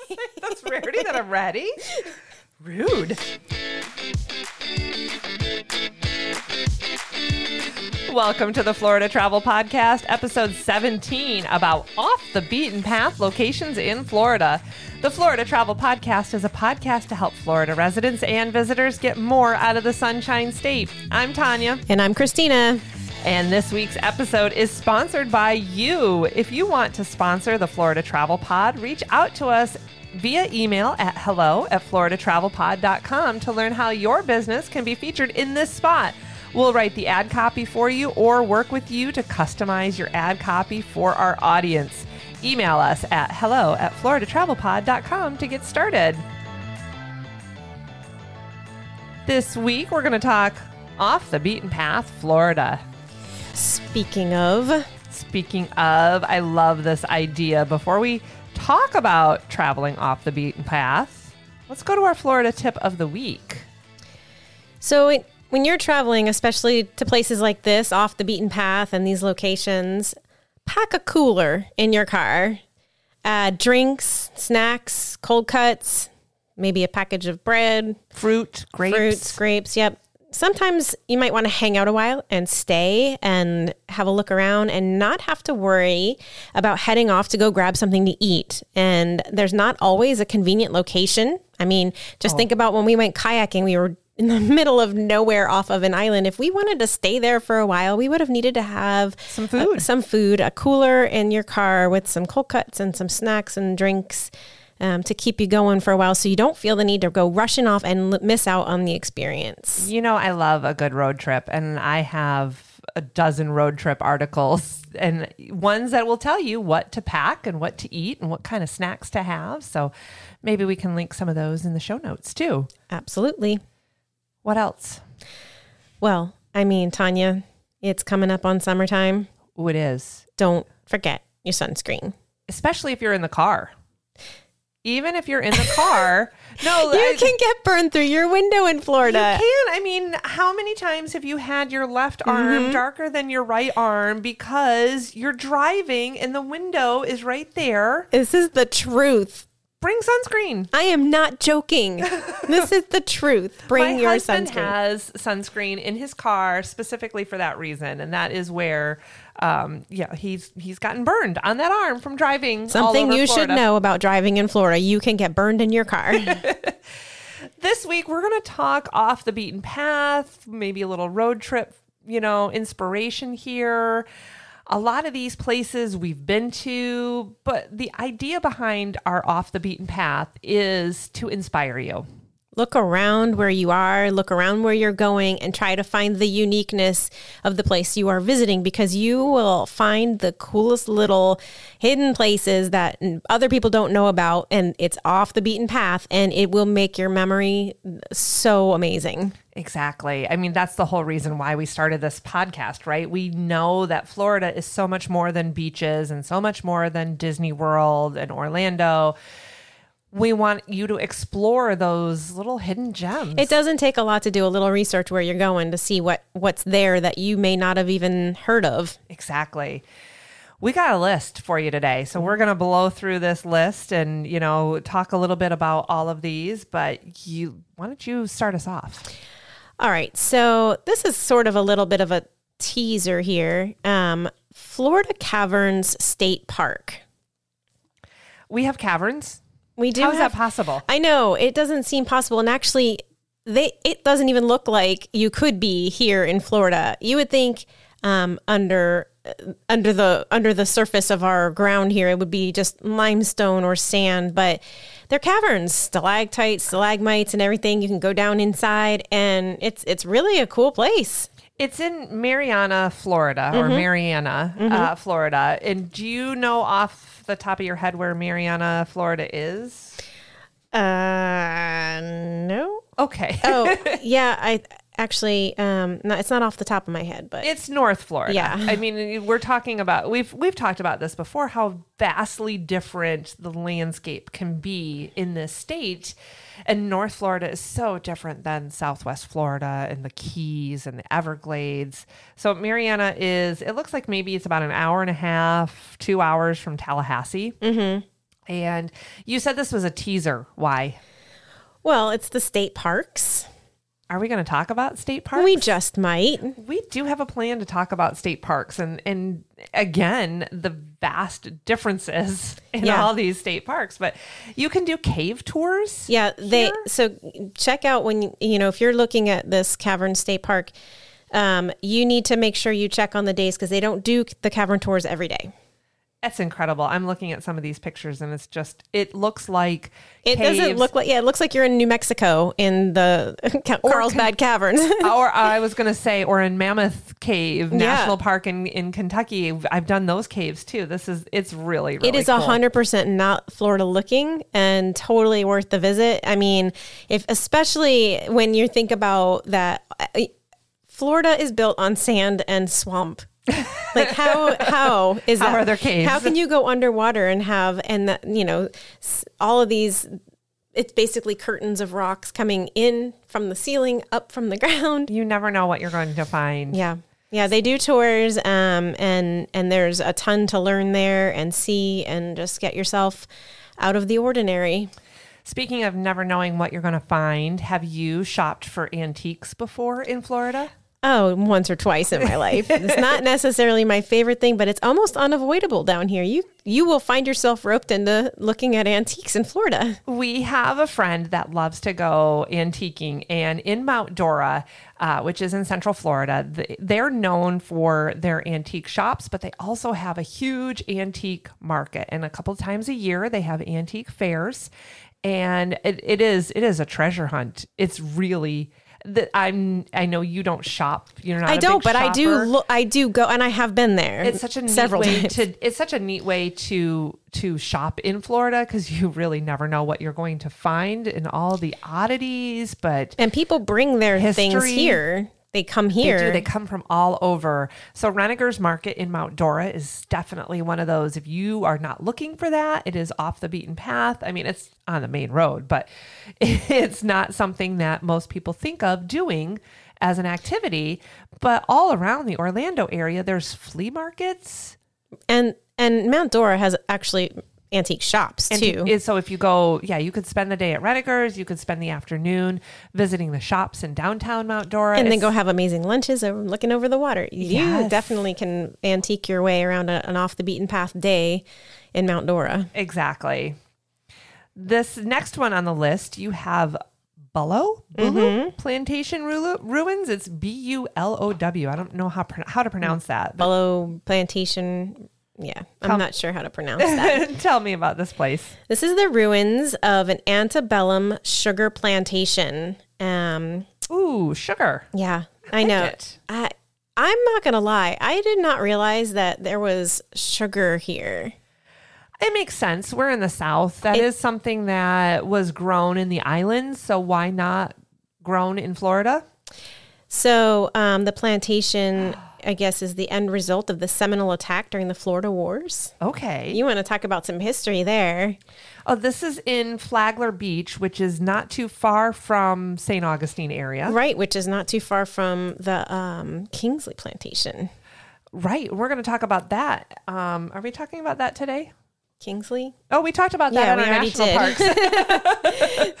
That's rarity that I'm ready. Rude. Welcome to the Florida Travel Podcast, episode 17 about off the beaten path locations in Florida. The Florida Travel Podcast is a podcast to help Florida residents and visitors get more out of the Sunshine State. I'm Tanya. And I'm Christina. And this week's episode is sponsored by you. If you want to sponsor the Florida Travel Pod, reach out to us via email at hello at floridatravelpod.com to learn how your business can be featured in this spot. We'll write the ad copy for you or work with you to customize your ad copy for our audience. Email us at hello at floridatravelpod.com to get started. This week, we're going to talk off the beaten path, Florida. Speaking of, Speaking of, I love this idea. Before we talk about traveling off the beaten path, let's go to our Florida tip of the week. so it, when you're traveling, especially to places like this, off the beaten path and these locations, pack a cooler in your car. Add drinks, snacks, cold cuts, maybe a package of bread, Fruit, grapes. fruits, grapes. Yep. Sometimes you might want to hang out a while and stay and have a look around and not have to worry about heading off to go grab something to eat. And there's not always a convenient location. I mean, just think about when we went kayaking, we were in the middle of nowhere off of an island. If we wanted to stay there for a while, we would have needed to have Some food. uh, some food, a cooler in your car with some cold cuts and some snacks and drinks um, to keep you going for a while so you don't feel the need to go rushing off and l- miss out on the experience. You know, I love a good road trip, and I have a dozen road trip articles and ones that will tell you what to pack and what to eat and what kind of snacks to have. So maybe we can link some of those in the show notes too. Absolutely. What else? Well, I mean, Tanya, it's coming up on summertime. Oh, it is. Don't forget your sunscreen. especially if you're in the car. Even if you're in the car, no, You I- can get burned through your window in Florida. You can. I mean, how many times have you had your left arm mm-hmm. darker than your right arm because you're driving and the window is right there? This is the truth. Bring sunscreen. I am not joking. this is the truth. Bring My your husband sunscreen. has sunscreen in his car specifically for that reason, and that is where, um, yeah, he's he's gotten burned on that arm from driving. all Something you should know about driving in Florida. You can get burned in your car. this week we're going to talk off the beaten path, maybe a little road trip, you know, inspiration here. A lot of these places we've been to, but the idea behind our off the beaten path is to inspire you. Look around where you are, look around where you're going, and try to find the uniqueness of the place you are visiting because you will find the coolest little hidden places that other people don't know about. And it's off the beaten path, and it will make your memory uh, so amazing. Exactly. I mean, that's the whole reason why we started this podcast, right? We know that Florida is so much more than beaches and so much more than Disney World and Orlando. We want you to explore those little hidden gems. It doesn't take a lot to do a little research where you're going to see what what's there that you may not have even heard of. Exactly. We got a list for you today. So we're going to blow through this list and, you know, talk a little bit about all of these, but you why don't you start us off? All right. So this is sort of a little bit of a teaser here. Um, Florida Caverns State Park. We have caverns. We do How is have, that possible? I know it doesn't seem possible, and actually, they it doesn't even look like you could be here in Florida. You would think um, under uh, under the under the surface of our ground here, it would be just limestone or sand, but they're caverns, stalactites, stalagmites, and everything. You can go down inside, and it's it's really a cool place. It's in Marianna, Florida, or Marianna, uh, Florida. And do you know off the top of your head where Marianna, Florida is? Uh, no. Okay. Oh, yeah. I actually, um, no, it's not off the top of my head, but It's North Florida. Yeah. I mean, we're talking about we've we've talked about this before how vastly different the landscape can be in this state. And North Florida is so different than Southwest Florida and the Keys and the Everglades. So Marianna is it looks like maybe it's about an hour and a half, 2 hours from Tallahassee. Mm-hmm. And you said this was a teaser. Why? Well, it's the state parks. Are we going to talk about state parks? We just might. we do have a plan to talk about state parks and and again the vast differences in Yeah. all these state parks but you can do cave tours Yeah, they here? so check out when you- you know if you're looking at this Cavern State Park, um, you need to make sure you check on the days because they don't do the cavern tours every day. That's incredible i'm looking at some of these pictures and it's just it looks like It doesn't look like yeah, it looks like you're in New Mexico in the Carlsbad Caverns. or I was going to say, or in Mammoth Cave Yeah. National Park in, in Kentucky. I've done those caves too. This is, it's really, really it is a cool. hundred percent not Florida looking and totally worth the visit. I mean, if especially when you think about that, Florida is built on sand and swamp. like how how is How that? are there caves? How can you go underwater and have and that you know all of these? It's basically curtains of rocks coming in from the ceiling, up from the ground. You never know what you're going to find. Yeah. Yeah, they do tours um and and there's a ton to learn there and see and just get yourself out of the ordinary. Speaking of never knowing what you're going to find, have you shopped for antiques before in Florida? Oh, once or twice in my life. It's not necessarily my favorite thing, but it's almost unavoidable down here. You you will find yourself roped into looking at antiques in Florida. We have a friend that loves to go antiquing, and in Mount Dora, uh, which is in Central Florida, they're known for their antique shops, but they also have a huge antique market. And a couple times a year, they have antique fairs, and it, it is it is a treasure hunt. It's really that I'm. I know you don't shop. You're not. I a don't, big but I do shopper. look I do go and I have been there. it's such a neat several way times. to it's such a neat way to to shop in Florida because you really never know what you're going to find and all the oddities but and people bring their things here. They come here. they do. they come from all over. So Renningers Market in Mount Dora is definitely one of those. If you are not looking for that it is off the beaten path. I mean it's on the main road but it's not something that most people think of doing as an activity. But all around the Orlando area there's flea markets. And and Mount Dora has actually antique shops And too. is- so if you go, yeah, you could spend the day at Renninger's, you could spend the afternoon visiting the shops in downtown Mount Dora. and then go have amazing lunches over looking over the water. You Yes. definitely can antique your way around a, an off the beaten path day in Mount Dora. Exactly. This next one on the list, you have Bulow Mm-hmm. Plantation Ru- Ruins. It's B U L O W. I don't know how how to pronounce that. But Bulow Plantation. Yeah, I'm not sure how to pronounce that. tell me about this place. this is the ruins of an antebellum sugar plantation. Um, Ooh, sugar. yeah, I, like know. it. I I'm not gonna lie. I did not realize that there was sugar here. It makes sense. We're in the South. That is something that was grown in the islands. So why not grown in Florida? So um, the plantation, I guess, is the end result of the Seminole attack during the Florida Wars. Okay. You want to talk about some history there? Oh, this is in Flagler Beach, which is not too far from St. Augustine area. Right, which is not too far from the um, Kingsley plantation. Right. We're going to talk about that. Um, are we talking about that today? Kingsley? Oh, we talked about that Yeah, in we our already national did.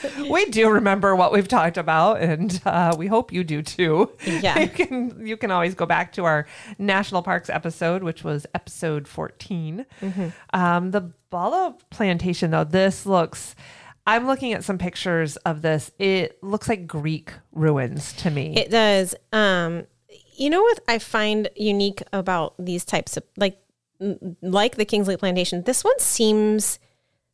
parks. we do remember what we've talked about, and uh, we hope you do too. Yeah. you can you can always go back to our national parks episode, which was episode 14 Mm-hmm. Um, the Bulow plantation, though, this looks. I'm looking at some pictures of this. It looks like Greek ruins to me. It does. Um, you know what I find unique about these types of like like the Kingsley plantation? This one seems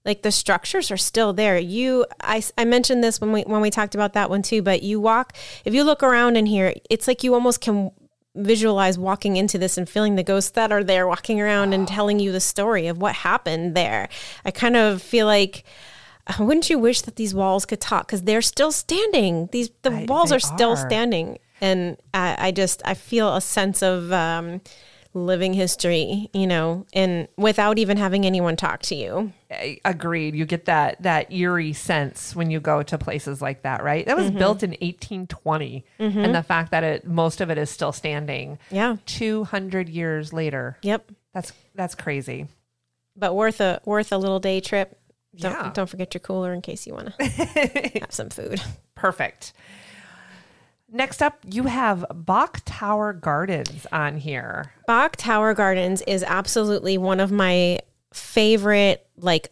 like the structures are still there. You, I, I mentioned this when we when we talked about that one too. But you walk, if you look around in here, it's like you almost can visualize walking into this and feeling the ghosts that are there walking around and telling you the story of what happened there. I kind of feel like. uh, Wouldn't you wish that these walls could talk? Because they're still standing. These the I- walls they are still standing, and I, I just I feel a sense of um, living history, you know, and without even having anyone talk to you. Agreed. You get that that eerie sense when you go to places like that, right? That was Mm-hmm. built in 1820, and the fact that it most of it is still standing, Yeah. 200 years later. Yep. That's that's crazy. But worth a worth a little day trip Don't Yeah. don't forget your cooler in case you want to have some food. Perfect. Next up, you have Bok Tower Gardens on here. Bok Tower Gardens is absolutely one of my favorite like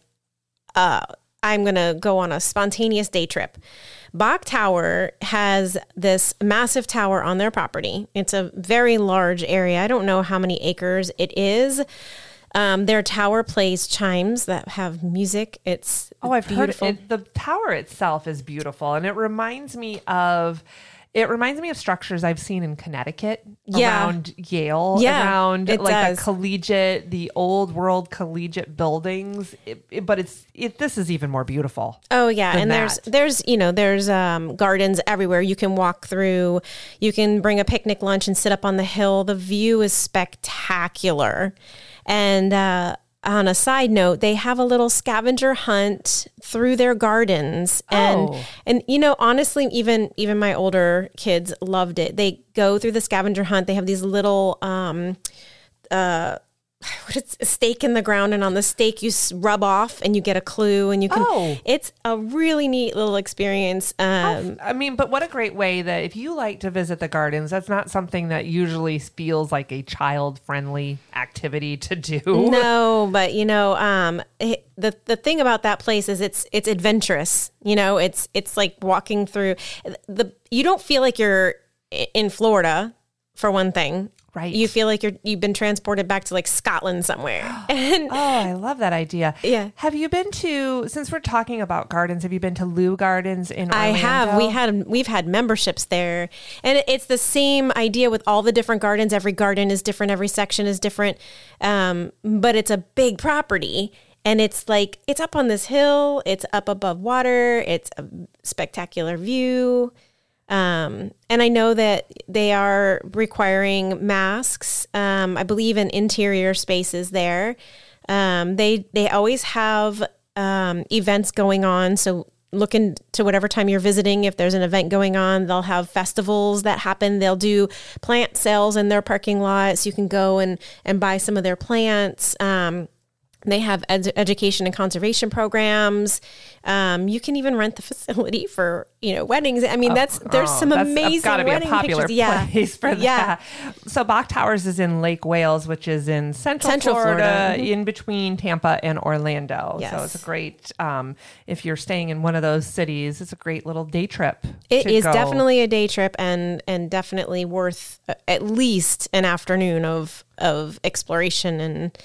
uh I'm going to go on a spontaneous day trip. Bok Tower has this massive tower on their property. It's a very large area. I don't know how many acres it is. Um, their tower plays chimes that have music. It's Oh, I've beautiful. heard it, the tower itself is beautiful, and it reminds me of. It reminds me of structures I've seen in Connecticut Yeah. around Yale, Yeah, around like does. the collegiate, the old world collegiate buildings. It, it- but it's it, this is even more beautiful. Oh yeah, and there's there's you know there's um, gardens everywhere. You can walk through. You can bring a picnic lunch and sit up on the hill. The view is spectacular. And uh, on a side note, they have a little scavenger hunt through their gardens, and Oh. and you know honestly, even even my older kids loved it. They go through the scavenger hunt. They have these little. Um, what it's a stake in the ground and on the stake you rub off and you get a clue and you can Oh. it's a really neat little experience um I mean, but what a great way that if you like to visit the gardens, that's not something that usually feels like a child friendly activity to do. no but you know um it, the the thing about that place is it's it's adventurous you know it's it's like walking through the you don't feel like you're in Florida for one thing Right. you feel like you're you've been transported back to like Scotland somewhere and Oh, I love that idea. Yeah. Have you been to, since we're talking about gardens, have you been to Leu Gardens in I have. We had we've had memberships there, and it's the same idea with all the different gardens. Every garden is different. Every section is different, um, but it's a big property, and it's like it's up on this hill. It's up above water. It's a spectacular view. Um, and I know that they are requiring masks. Um, I believe in interior spaces there. Um, they they always have um, events going on. So look into whatever time you're visiting. If there's an event going on, they'll have festivals that happen. They'll do plant sales in their parking lots. you can go and and buy some of their plants. Um, they have ed- education and conservation programs. Um, you can even rent the facility for you know weddings. I mean, that's there's Oh, some that's- amazing got to be a popular pictures. Yeah, place for yeah. that. So Bok Towers is in Lake Wales, which is in central, Central Florida, Florida. Mhm. in between Tampa and Orlando. So it's a great. Um, if you're staying in one of those cities, it's a great little day trip. It is go. definitely a day trip and and definitely worth uh, at least an afternoon of of exploration and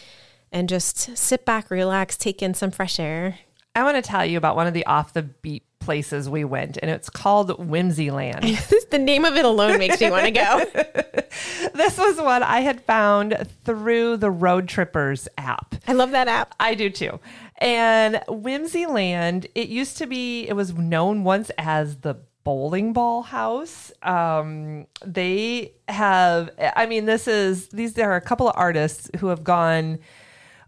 and just sit back, relax, take in some fresh air. I want to tell you about one of the off the beat places we went, and it's called Whimzeyland. the name of it alone makes me want to go. this was what I had found through the Roadtrippers app. I love that app. I do too. And Whimzeyland, it used to be, it was known once as the bowling ball house. Um, they have, I mean, this is, these there are a couple of artists who have gone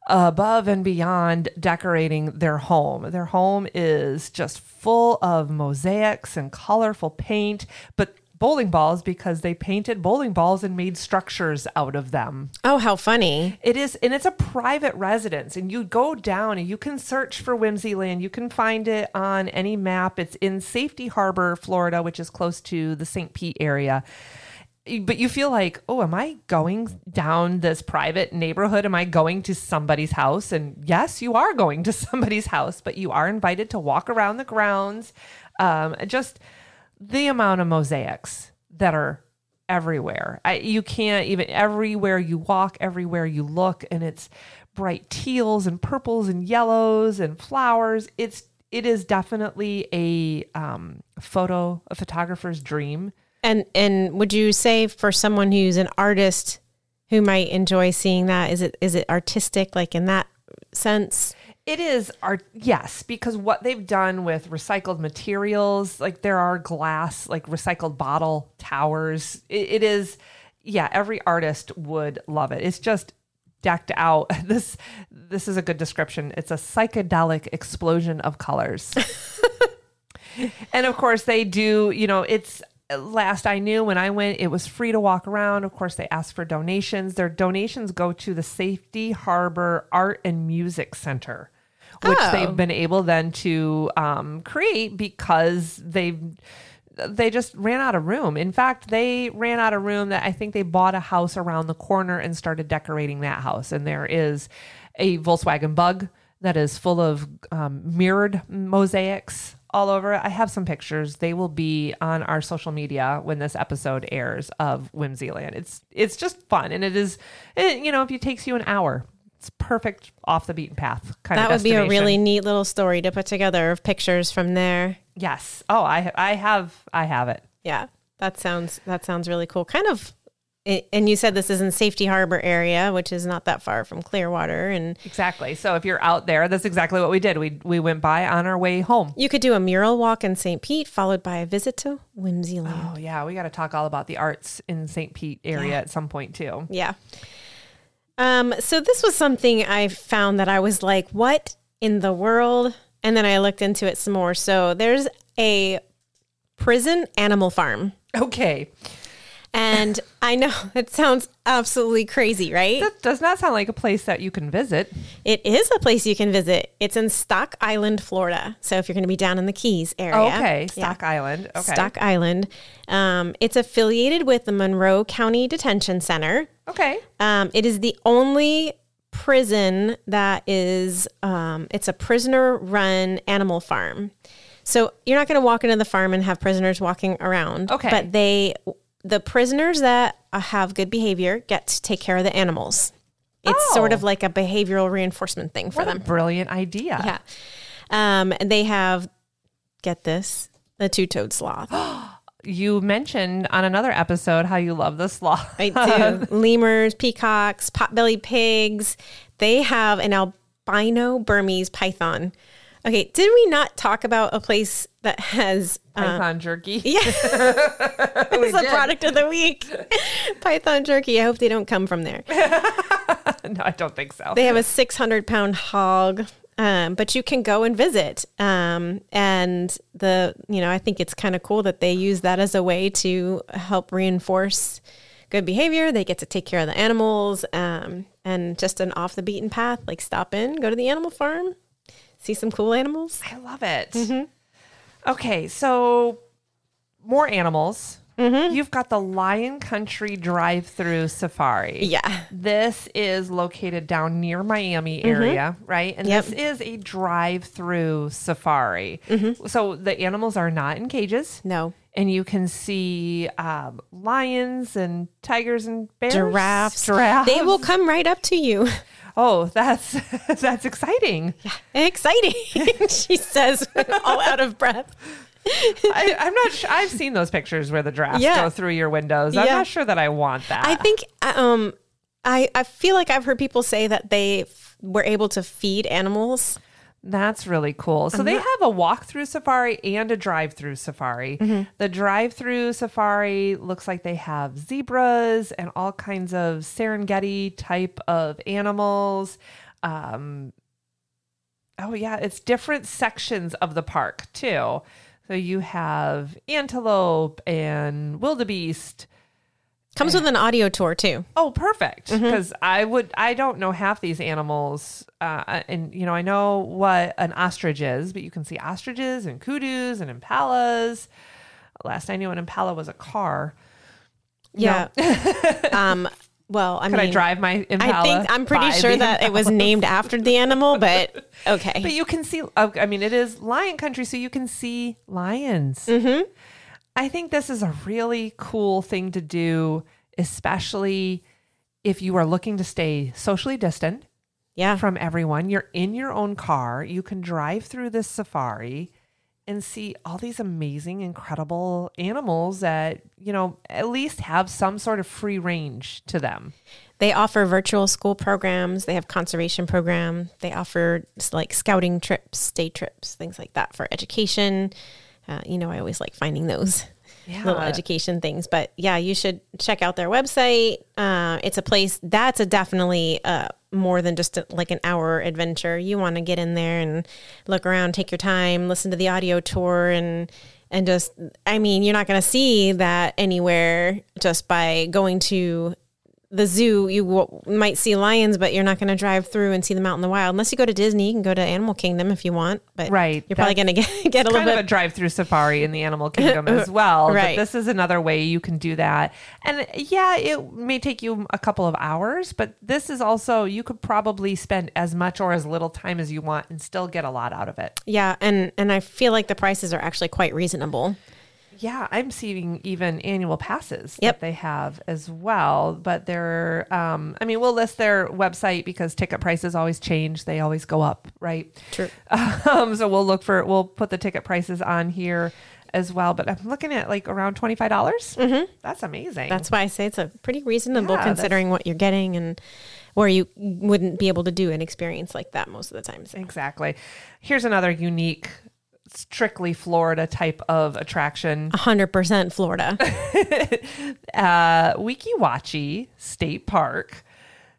above and beyond decorating their home. Their home is just full of mosaics and colorful paint, but bowling balls because they painted bowling balls and made structures out of them. Oh, how funny. It is, and it's a private residence, and you go down and you can search for Whimzeyland. You can find it on any map. It's in Safety Harbor, Florida, which is close to the St. Pete area. But you feel like, oh, am I going down this private neighborhood? Am I going to somebody's house? And yes, you are going to somebody's house, but you are invited to walk around the grounds. Um, just the amount of mosaics that are everywhere. I, you can't even everywhere you walk, everywhere you look, and it's bright teals and purples and yellows and flowers. It's it is definitely a um, photo, a photographer's dream. And and would you say for someone who's an artist who might enjoy seeing that, is it is it artistic like in that sense? It is art, yes, because what they've done with recycled materials, like there are glass, like recycled bottle towers. It, it is, yeah, every artist would love it. It's just decked out. This this is a good description. It's a psychedelic explosion of colors. and of course, they do. You know, it's last I knew when I went, it was free to walk around. Of course, they ask for donations. Their donations go to the Safety Harbor Art and Music Center, which Oh. they've been able then to um, create because they they just ran out of room. In fact, they ran out of room that I think they bought a house around the corner and started decorating that house. And there is a Volkswagen Bug that is full of um, mirrored mosaics all over. it. I have some pictures. They will be on our social media when this episode airs of Whimzeyland. It's it's just fun, and it is, it, you know, if it takes you an hour, it's perfect off the beaten path kind That of. That would be a really neat little story to put together of pictures from there. yes. Oh, I I have I have it. Yeah, that sounds that sounds really cool. Kind of, and you said this is in Safety Harbor area, which is not that far from Clearwater, and Exactly. So if you're out there, that's exactly what we did. We we went by on our way home. you could do a mural walk in St. Pete, followed by a visit to Whimzeyland. Oh yeah, we got to talk all about the arts in St. Pete area at some point too. Yeah. Um, so this was something I found that I was like, what in the world? And then I looked into it some more. So there's a prison animal farm. Okay, And I know it sounds absolutely crazy, right? that does not sound like a place that you can visit. It is a place you can visit. It's in Stock Island, Florida. So if you're going to be down in the Keys area. Okay, Yeah. Stock Island. Okay, Stock Island. Um, it's affiliated with the Monroe County Detention Center. Okay, Um, it is the only prison that is, um, it's a prisoner run animal farm. So you're not going to walk into the farm and have prisoners walking around. Okay. But they, the prisoners that uh, have good behavior get to take care of the animals. It's sort Oh. of like a behavioral reinforcement thing for what them. brilliant idea. Yeah. Um, and they have, get this, the two toed sloth. You mentioned on another episode how you love the sloth. I do. Lemurs, peacocks, potbelly pigs. They have an albino Burmese python. Okay, did we not talk about a place that has Python jerky. yeah, it's the product of the week. Python jerky. I hope they don't come from there. no, I don't think so. They have a 600 pound hog, um, but you can go and visit. Um, and the, you know, I think it's kind of cool that they use that as a way to help reinforce good behavior. They get to take care of the animals um, and just an off the beaten path, like stop in, go to the animal farm, see some cool animals. I love it. Mm-hmm. Okay, so more animals. Mm-hmm. You've got the Lion Country drive-through safari. Yeah. This is located down near Miami area, right? And Mm-hmm. Yep. this is a drive-through safari. So the animals are not in cages. No. And you can see um, lions and tigers and bears, Giraffes. Giraffes. They will come right up to you. Oh, that's that's exciting. Yeah, Exciting, she says, all out of breath. I, I'm not. sure. I've seen those pictures where the drafts Yeah. go through your windows. I'm Yeah. not sure that I want that. I think um I I feel like I've heard people say that they f- were able to feed animals. That's really cool. So they have a walk-through safari and a drive-through safari. Mm-hmm. The drive-through safari looks like they have zebras and all kinds of Serengeti type of animals. Um, oh yeah, it's different sections of the park too. So you have antelope and wildebeest. Comes with an audio tour too. Oh, perfect. Mm-hmm. Because I would, I don't know half these animals, uh, and you know, I know what an ostrich is, but you can see ostriches and kudus and impalas. Last I knew, an impala was a car. Yeah. um well, I Could mean I drive my impala? I think I'm pretty sure that it was named after the animal, but okay. But you can see. uh, I mean, it is lion country, so you can see lions. Mm-hmm. I think this is a really cool thing to do, especially if you are looking to stay socially distant. yeah. from everyone. You're in your own car. You can drive through this safari and see all these amazing, incredible animals that, you know, at least have some sort of free range to them. They offer virtual school programs. They have conservation program. They offer like scouting trips, day trips, things like that for education. Uh, you know, I always like finding those little education things. But yeah, you should check out their website. Uh, it's a place that's a definitely uh, more than just a, like an hour adventure. You want to get in there and look around, take your time, listen to the audio tour, and and just I mean, you're not going to see that anywhere just by going to the zoo, you w- might see lions, but you're not going to drive through and see them out in the wild. Unless you go to Disney, you can go to Animal Kingdom if you want. But Right. you're probably going to get get a little bit of a drive-through safari in the animal kingdom as well. Right. But this is another way you can do that. And yeah, it may take you a couple of hours, but this is also you could probably spend as much or as little time as you want and still get a lot out of it. yeah, and and I feel like the prices are actually quite reasonable. Yeah, I'm seeing even annual passes Yep. that they have as well. But they're, um, I mean, we'll list their website because ticket prices always change. They always go up, right? True. Um, so we'll look for, we'll put the ticket prices on here as well. But I'm looking at like around $25. mm-hmm. That's amazing. That's why I say it's a pretty reasonable Yeah, considering what you're getting and where you wouldn't be able to do an experience like that most of the times. exactly. Here's another unique, strictly Florida type of attraction. 100% Florida. Uh, Weeki Wachee State Park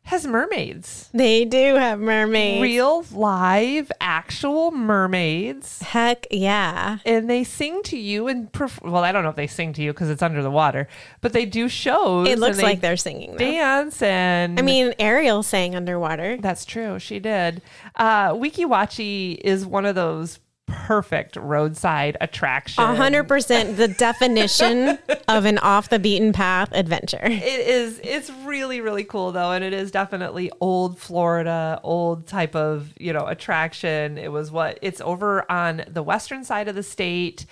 has mermaids. they do have mermaids. real live actual mermaids Heck yeah. and they sing to you and perf- well i don't know if they sing to you because it's under the water but they do shows It looks they like they're singing. Though. dance and I mean, Ariel sang underwater. that's true she did uh Weeki Wachee is one of those perfect roadside attraction A hundred percent the definition of an off the beaten path adventure. it is it's really really cool though and it is definitely old florida old type of you know attraction it was what it's over on the western side of the state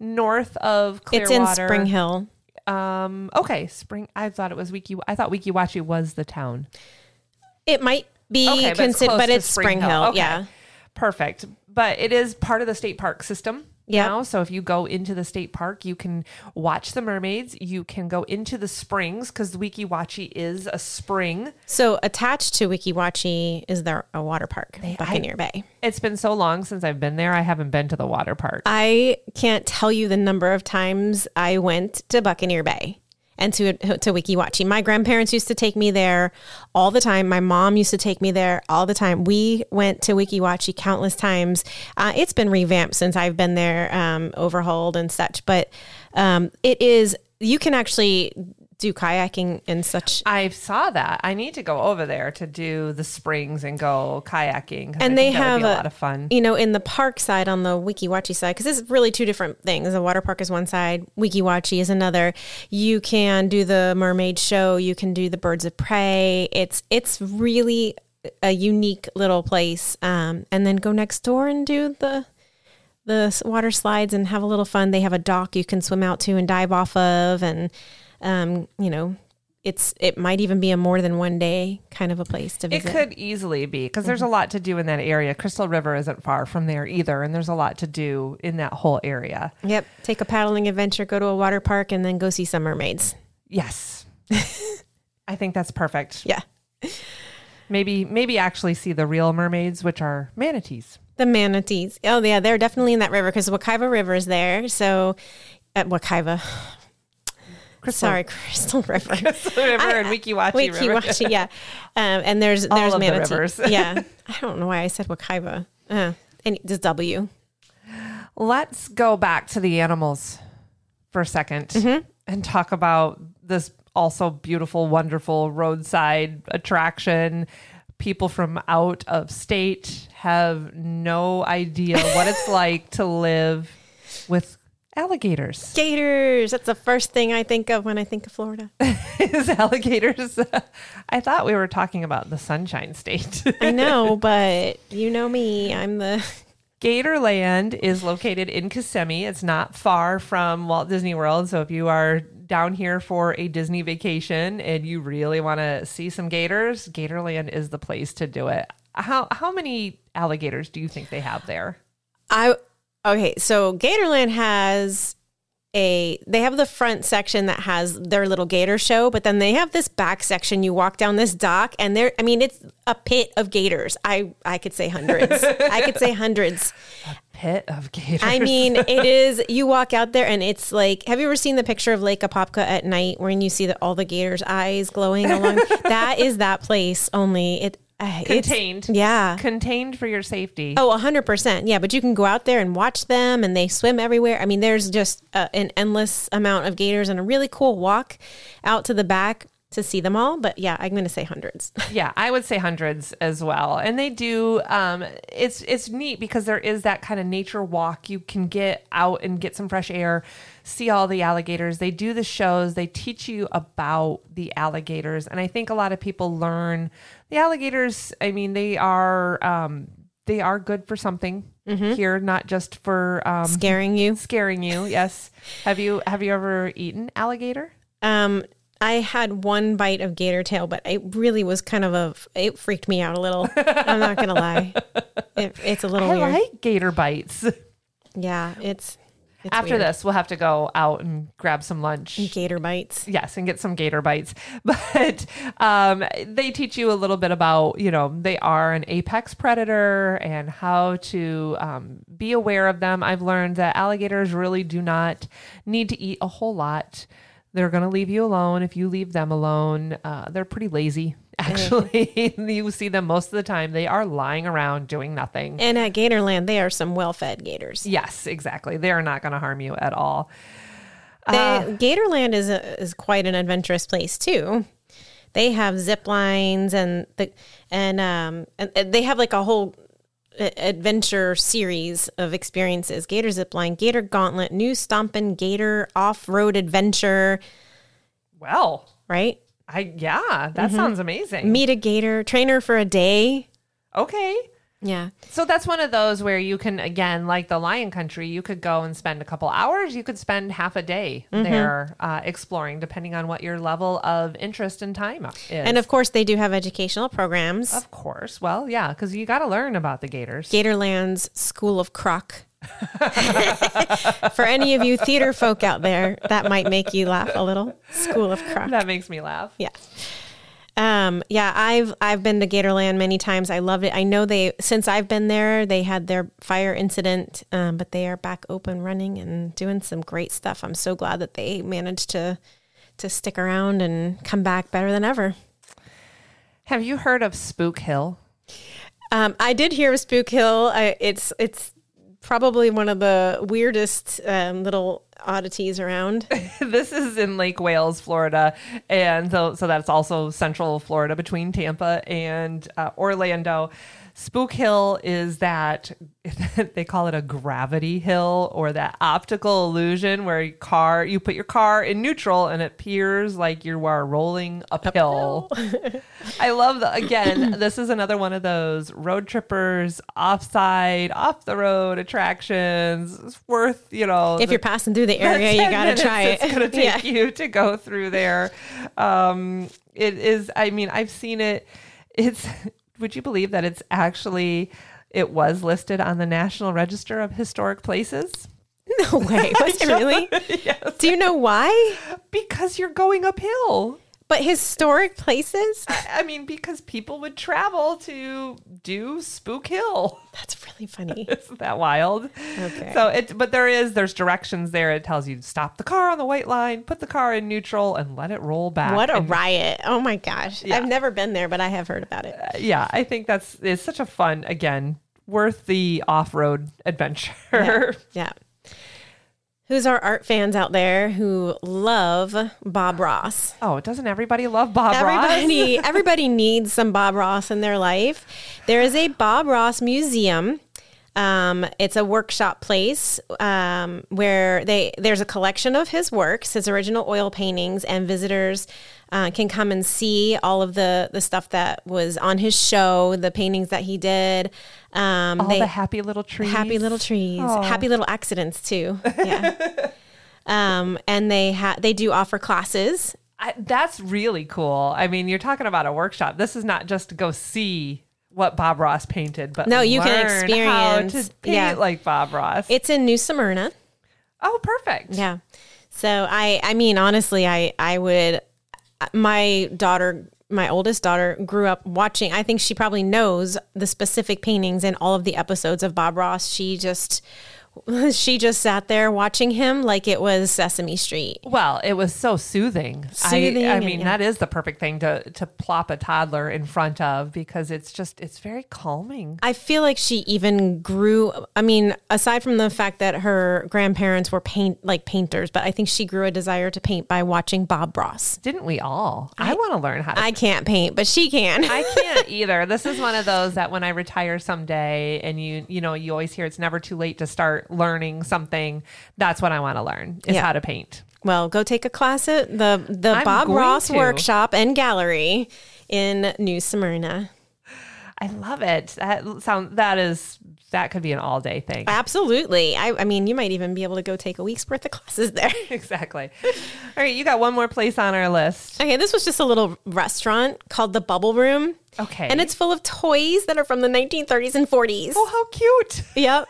north of Clearwater. It's in Spring Hill. um okay spring i thought it was Weeki i thought Weeki Wachee was the town It might be okay but it's, considered, but it's Spring Hill. Okay. Yeah. perfect but it is part of the state park system Yep. now so if you go into the state park you can watch the mermaids you can go into the springs because Weeki Wachee is a spring So attached to Weeki Wachee is there a water park, Buccaneer Bay. It's been so long since I've been there. I haven't been to the water park. I can't tell you the number of times I went to Buccaneer Bay and to to Weeki Wachee. My grandparents used to take me there all the time. My mom used to take me there all the time. We went to Weeki Wachee countless times. Uh, it's been revamped since I've been there, um, overhauled and such. But um, it is you can actually do kayaking and such. I saw that. I need to go over there to do the springs and go kayaking. 'cause I And they have a a- lot of fun. you know, in the park side, on the Weeki Wachee side, because it's really two different things. The water park is one side, Weeki Wachee is another. You can do the mermaid show, you can do the birds of prey. It's it's really a unique little place. Um, and then go next door and do the the water slides and have a little fun. They have a dock you can swim out to and dive off of, and um, you know, it's it might even be a more than one day kind of a place to visit. It could easily be because there's a Mm-hmm. lot to do in that area. Crystal River isn't far from there either, and there's a lot to do in that whole area. Yep. Take a paddling adventure, go to a water park, and then go see some mermaids. Yes, I think that's perfect. Yeah. Maybe, maybe actually see the real mermaids, which are manatees. The manatees. Oh, yeah. They're definitely in that river because the Wakaiva River is there. So, at Wakaiva. Crystal Sorry, Crystal River. Crystal River and Weeki Wachee River. Weeki Wachee, yeah. Um, and there's All there's of the manatee. rivers. yeah. I don't know why I said Wakaiva. Uh, and just W. Let's go back to the animals for a 2nd Mm-hmm. and talk about this also beautiful, wonderful roadside attraction. People from out of state have no idea what it's like to live with alligators. Gators. That's the first thing I think of when I think of Florida. Is alligators? I thought we were talking about the Sunshine State. I know, but you know me. I'm the Gatorland is located in Kissimmee. It's not far from Walt Disney World. So if you are down here for a Disney vacation and you really want to see some gators, Gatorland is the place to do it. How how many alligators do you think they have there? I okay, so Gatorland has a they have the front section that has their little gator show, but then they have this back section. You walk down this dock and there I mean it's a pit of gators. I I could say hundreds. I could say hundreds. A Pit of gators. I mean, it is you walk out there and it's like have you ever seen the picture of Lake Apopka at night when you see the, all the gators' eyes glowing along? that is that place only it uh, it's- contained. yeah. Contained for your safety. Oh, 100%. Yeah, but you can go out there and watch them and they swim everywhere. I mean, there's just uh, an endless amount of gators and a really cool walk out to the back to to see them all, but yeah, I'm going to say hundreds. yeah, I would say hundreds as well. And they do. Um, it's it's neat because there is that kind of nature walk. You can get out and get some fresh air, see all the alligators. They do the shows. They teach you about the alligators, and I think a lot of people learn the alligators. I mean, they are um, they are good for something here, not just for um, Scaring you. scaring you. Yes. have you have you ever eaten alligator? Um, I had one bite of gator tail, but it really was kind of a, it freaked me out a little. I'm not going to lie. It, it's a little I weird. like gator bites. yeah, it's, it's After weird. this, we'll have to go out and grab some lunch. gator bites. Yes, and get some gator bites. But um, they teach you a little bit about, you know, they are an apex predator and how to um, be aware of them. I've learned that alligators really do not need to eat a whole lot. They're going to leave you alone if you leave them alone. Uh, they're pretty lazy, actually. you see them most of the time. They are lying around doing nothing. And at Gatorland, they are some well-fed gators. Yes, exactly. They are not going to harm you at all. They, Gatorland is a, is quite an adventurous place too. They have zip lines and the and um and and they have like a whole adventure series of experiences. Gator zip line, Gator Gauntlet, New Stompin' Gator Off Road Adventure. Well, Right? I yeah, that sounds amazing. Meet a gator, trainer for a day. Okay. Yeah. So that's one of those where you can, again, like the Lion Country, you could go and spend a couple hours. You could spend half a day there uh, exploring, depending on what your level of interest and time is. And of course, they do have educational programs. of course, well, yeah, because you got to learn about the gators. Gatorland's School of Croc. For any of you theater folk out there, that might make you laugh a little. School of Croc. That makes me laugh. Yeah. Um, yeah, I've I've been to Gatorland many times. I loved it. I know they since I've been there, they had their fire incident, um, but they are back open running and doing some great stuff. I'm so glad that they managed to to stick around and come back better than ever. Have you heard of Spook Hill? Um, I did hear of Spook Hill. I, it's it's probably one of the weirdest um, little oddities around. this is in Lake Wales, Florida, and so so that's also central Florida between Tampa and uh, Orlando. Spook Hill is that they call it a gravity hill or that optical illusion where your car you put your car in neutral and it appears like you are rolling uphill. I love the again. this is another one of those road trippers, offside, off the road attractions. It's worth you know if the- you're passing through the area, you got to try it. It's going to take yeah. you to go through there. Um, it is. I mean, I've seen it. It's. Would you believe that it's actually? It was listed on the National Register of Historic Places No way. Was it really? yes, Do you know why? because you're going uphill. But historic places? I mean, because people would travel to do Spook Hill. That's really funny. Isn't that wild? Okay. So it, but there is, there's directions there. It tells you to stop the car on the white line, put the car in neutral, and let it roll back. What a And, riot. Oh my gosh. Yeah. I've never been there, but I have heard about it. Uh, yeah, I think that's it's such a fun again, worth the off road adventure. Yeah. Who's our art fans out there who love Bob Ross? Oh, doesn't everybody love Bob Ross? Everybody, everybody needs some Bob Ross in their life. There is a Bob Ross museum. Um, it's a workshop place um, where they there's a collection of his works, his original oil paintings, and visitors uh, can come and see all of the the stuff that was on his show, the paintings that he did. Um, All they- the happy little trees. happy little trees, Oh. happy little accidents too. Yeah. um, and they ha- they do offer classes. I, that's really cool. I mean, you're talking about a workshop. This is not just to go see what Bob Ross painted, but No, you can learn how experience- to paint yeah. like Bob Ross. It's in New Smyrna. oh, perfect. Yeah. So I I mean honestly I I would my daughter my oldest daughter grew up watching I think she probably knows the specific paintings in all of the episodes of Bob Ross. She just she just sat there watching him like it was Sesame Street. Well, it was so soothing. Soothing I, I and- mean, yeah. that is the perfect thing to to plop a toddler in front of because it's just it's very calming. I feel like she even grew. I mean, aside from the fact that her grandparents were paint like painters, but I think she grew a desire to paint by watching Bob Ross. Didn't we all? I, want to learn how to I can't paint, but she can. I can't either. This is one of those that when I retire someday and you you know, you always hear it's never too late to start learning something. That's what I want to learn is Yeah. how to paint. well, go take a class at the the I'm Bob Ross to. workshop and gallery in New Smyrna. I love it. That sound that is that could be an all day thing. Absolutely. I, I mean, you might even be able to go take a week's worth of classes there. exactly. All right, you got one more place on our list. Okay, this was just a little restaurant called the Bubble Room. Okay. And it's full of toys that are from the 1930s and 40s. oh, how cute. Yep.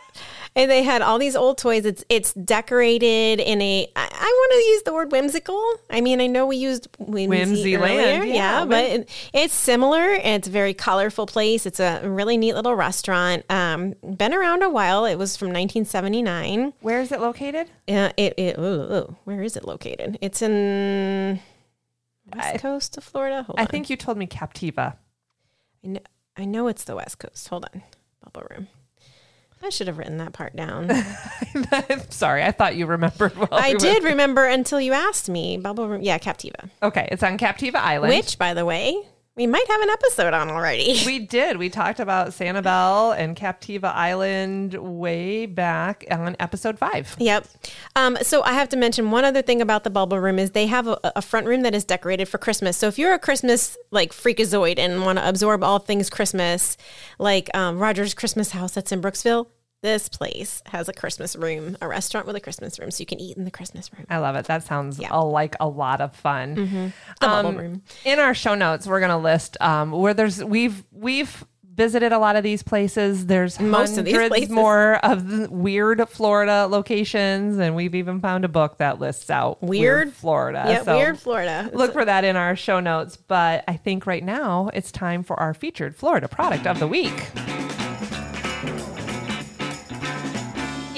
And they had all these old toys. It's it's decorated in a. I, I want to use the word whimsical. I mean, I know we used whimsy Whimsy earlier, land, yeah, yeah, but it, it's similar. and It's a very colorful place. It's a really neat little restaurant. Um, been around a while. It was from 1979. Where is it located? Uh, it, it ooh, ooh, where is it located? It's in west I- coast of Florida. Hold I on. think you told me Captiva. I know, I know it's the west coast. Hold on, bubble room. I should have written that part down. I'm sorry. I thought you remembered well. I we were- did remember until you asked me. Bubble room, yeah, Captiva. Okay, it's on Captiva Island. Which, by the way, we might have an episode on already. we did. We talked about Sanibel and Captiva Island way back on episode five. Yep. Um, so I have to mention one other thing about the Bubble Room is they have a, a front room that is decorated for Christmas. So if you're a Christmas like freakazoid and want to absorb all things Christmas, like um, Roger's Christmas House that's in Brooksville, this place has a Christmas room, a restaurant with a Christmas room, so you can eat in the Christmas room. I love it. That sounds Yeah. a, like a lot of fun. The Bubble Um, Room. In our show notes, we're going to list um, where there's we've we've visited a lot of these places. There's Most of these hundreds places. more of the weird Florida locations, and we've even found a book that lists out Weird- Florida. Yeah, So weird Florida. Look for that in our show notes. But I think right now it's time for our featured Florida product of the week.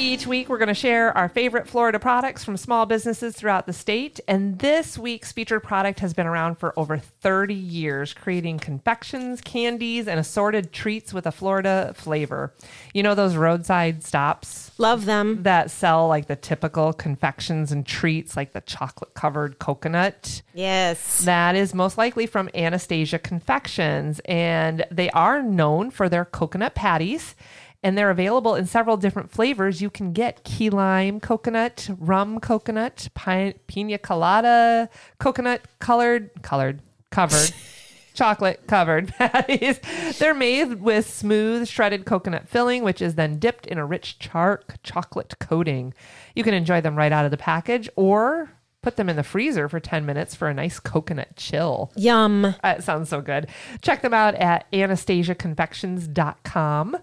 Each week, we're going to share our favorite Florida products from small businesses throughout the state. And this week's featured product has been around for over 30 years, creating confections, candies, and assorted treats with a Florida flavor. You know, those roadside stops Love them. that sell like the typical confections and treats, like the chocolate covered coconut? Yes. That is most likely from Anastasia Confections, and they are known for their coconut patties. And they're available in several different flavors. You can get key lime coconut, rum coconut, pi- pina colada coconut colored, colored, covered, chocolate covered patties. They're made with smooth shredded coconut filling, which is then dipped in a rich chark chocolate coating. You can enjoy them right out of the package or put them in the freezer for 10 minutes for a nice coconut chill. Yum. It sounds so good. Check them out at anastasiaconfections.com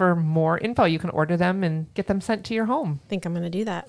for more info. You can order them and get them sent to your home. I think I'm going to do that.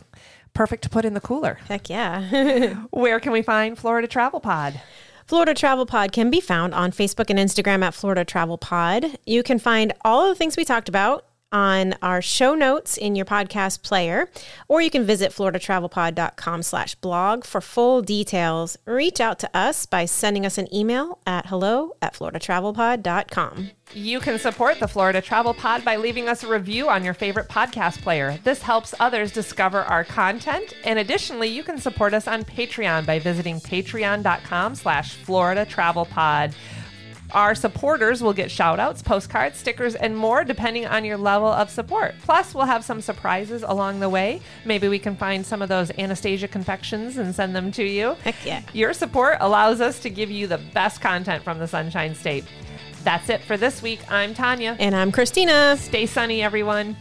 Perfect to put in the cooler. Heck yeah. Where can we find Florida Travel Pod? Florida Travel Pod can be found on Facebook and Instagram at Florida Travel Pod. You can find all of the things we talked about on our show notes in your podcast player, or you can visit floridatravelpod.com slash blog for full details. Reach out to us by sending us an email at hello at floridatravelpod.com. You can support the Florida Travel Pod by leaving us a review on your favorite podcast player. This helps others discover our content. And additionally, you can support us on Patreon by visiting patreon.com slash Florida Travel Pod. Our supporters will get shout outs, postcards, stickers, and more depending on your level of support. Plus, we'll have some surprises along the way. Maybe we can find some of those Anastasia confections and send them to you. Heck yeah. Your support allows us to give you the best content from the Sunshine State. That's it for this week. I'm Tanya. And I'm Christina. Stay sunny, everyone.